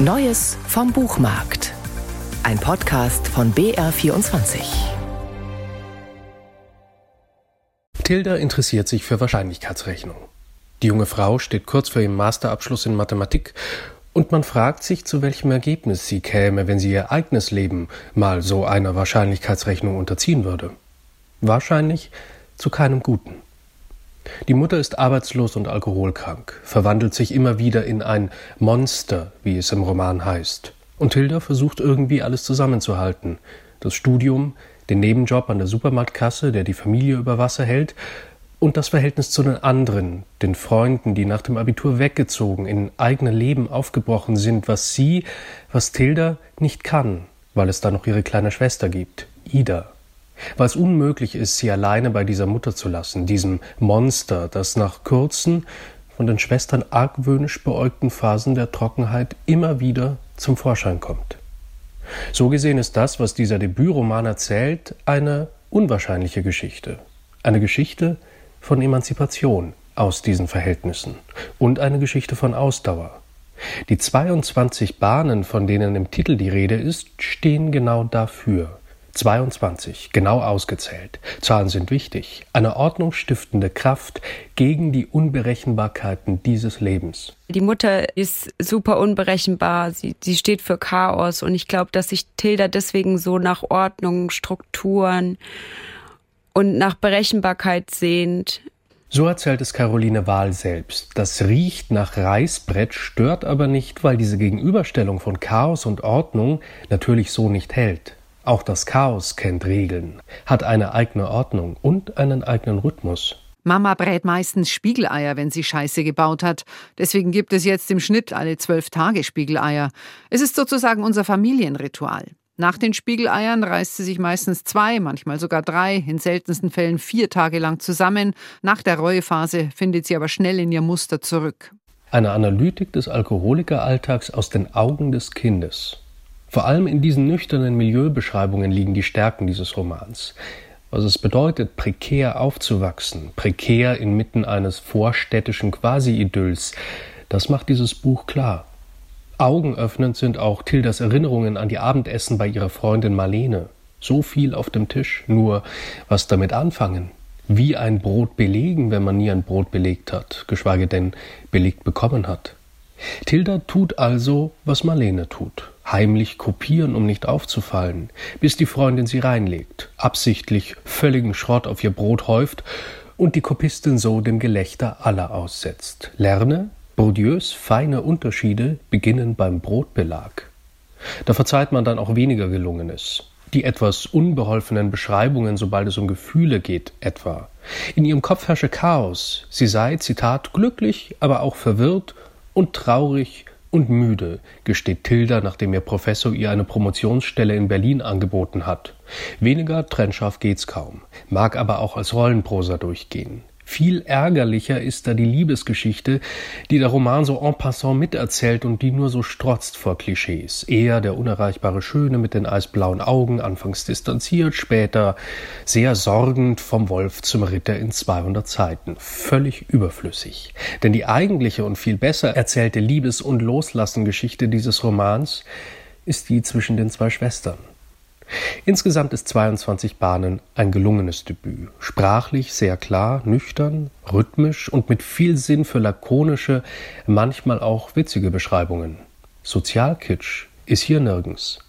Neues vom Buchmarkt. Ein Podcast von BR24. Tilda interessiert sich für Wahrscheinlichkeitsrechnung. Die junge Frau steht kurz vor ihrem Masterabschluss in Mathematik und man fragt sich, zu welchem Ergebnis sie käme, wenn sie ihr eigenes Leben mal so einer Wahrscheinlichkeitsrechnung unterziehen würde. Wahrscheinlich zu keinem Guten. Die Mutter ist arbeitslos und alkoholkrank, verwandelt sich immer wieder in ein Monster, wie es im Roman heißt. Und Hilda versucht irgendwie alles zusammenzuhalten. Das Studium, den Nebenjob an der Supermarktkasse, der die Familie über Wasser hält, und das Verhältnis zu den anderen, den Freunden, die nach dem Abitur weggezogen, in eigene Leben aufgebrochen sind, was sie, was Tilda nicht kann, weil es da noch ihre kleine Schwester gibt, Ida weil es unmöglich ist, sie alleine bei dieser Mutter zu lassen, diesem Monster, das nach kurzen, von den Schwestern argwöhnisch beäugten Phasen der Trockenheit immer wieder zum Vorschein kommt. So gesehen ist das, was dieser Debütroman erzählt, eine unwahrscheinliche Geschichte. Eine Geschichte von Emanzipation aus diesen Verhältnissen und eine Geschichte von Ausdauer. Die 22 Bahnen, von denen im Titel die Rede ist, stehen genau dafür. 22, genau ausgezählt. Zahlen sind wichtig. Eine ordnungsstiftende Kraft gegen die Unberechenbarkeiten dieses Lebens. Die Mutter ist super unberechenbar. Sie, sie steht für Chaos. Und ich glaube, dass sich Tilda deswegen so nach Ordnung, Strukturen und nach Berechenbarkeit sehnt. So erzählt es Caroline Wahl selbst. Das riecht nach Reißbrett, stört aber nicht, weil diese Gegenüberstellung von Chaos und Ordnung natürlich so nicht hält. Auch das Chaos kennt Regeln, hat eine eigene Ordnung und einen eigenen Rhythmus. Mama brät meistens Spiegeleier, wenn sie Scheiße gebaut hat. Deswegen gibt es jetzt im Schnitt alle zwölf Tage Spiegeleier. Es ist sozusagen unser Familienritual. Nach den Spiegeleiern reißt sie sich meistens zwei, manchmal sogar drei, in seltensten Fällen vier Tage lang zusammen. Nach der Reuephase findet sie aber schnell in ihr Muster zurück. Eine Analytik des Alkoholikeralltags aus den Augen des Kindes. Vor allem in diesen nüchternen Milieubeschreibungen liegen die Stärken dieses Romans. Was es bedeutet, prekär aufzuwachsen, prekär inmitten eines vorstädtischen Quasi-Idylls, das macht dieses Buch klar. Augenöffnend sind auch Tildas Erinnerungen an die Abendessen bei ihrer Freundin Marlene. So viel auf dem Tisch, nur was damit anfangen? Wie ein Brot belegen, wenn man nie ein Brot belegt hat, geschweige denn belegt bekommen hat? Tilda tut also, was Marlene tut. Heimlich kopieren, um nicht aufzufallen, bis die Freundin sie reinlegt, absichtlich völligen Schrott auf ihr Brot häuft und die Kopistin so dem Gelächter aller aussetzt. Lerne, Bourdieus feine Unterschiede beginnen beim Brotbelag. Da verzeiht man dann auch weniger Gelungenes. Die etwas unbeholfenen Beschreibungen, sobald es um Gefühle geht, etwa. In ihrem Kopf herrsche Chaos. Sie sei, Zitat, glücklich, aber auch verwirrt und traurig und müde, gesteht Tilda, nachdem ihr Professor ihr eine Promotionsstelle in Berlin angeboten hat. Weniger trennscharf geht's kaum, mag aber auch als Rollenprosa durchgehen. Viel ärgerlicher ist da die Liebesgeschichte, die der Roman so en passant miterzählt und die nur so strotzt vor Klischees. Er, der unerreichbare Schöne mit den eisblauen Augen, anfangs distanziert, später sehr sorgend vom Wolf zum Ritter in 200 Seiten. Völlig überflüssig. Denn die eigentliche und viel besser erzählte Liebes- und Loslassengeschichte dieses Romans ist die zwischen den zwei Schwestern. Insgesamt ist 22 Bahnen ein gelungenes Debüt. Sprachlich sehr klar, nüchtern, rhythmisch und mit viel Sinn für lakonische, manchmal auch witzige Beschreibungen. Sozialkitsch ist hier nirgends.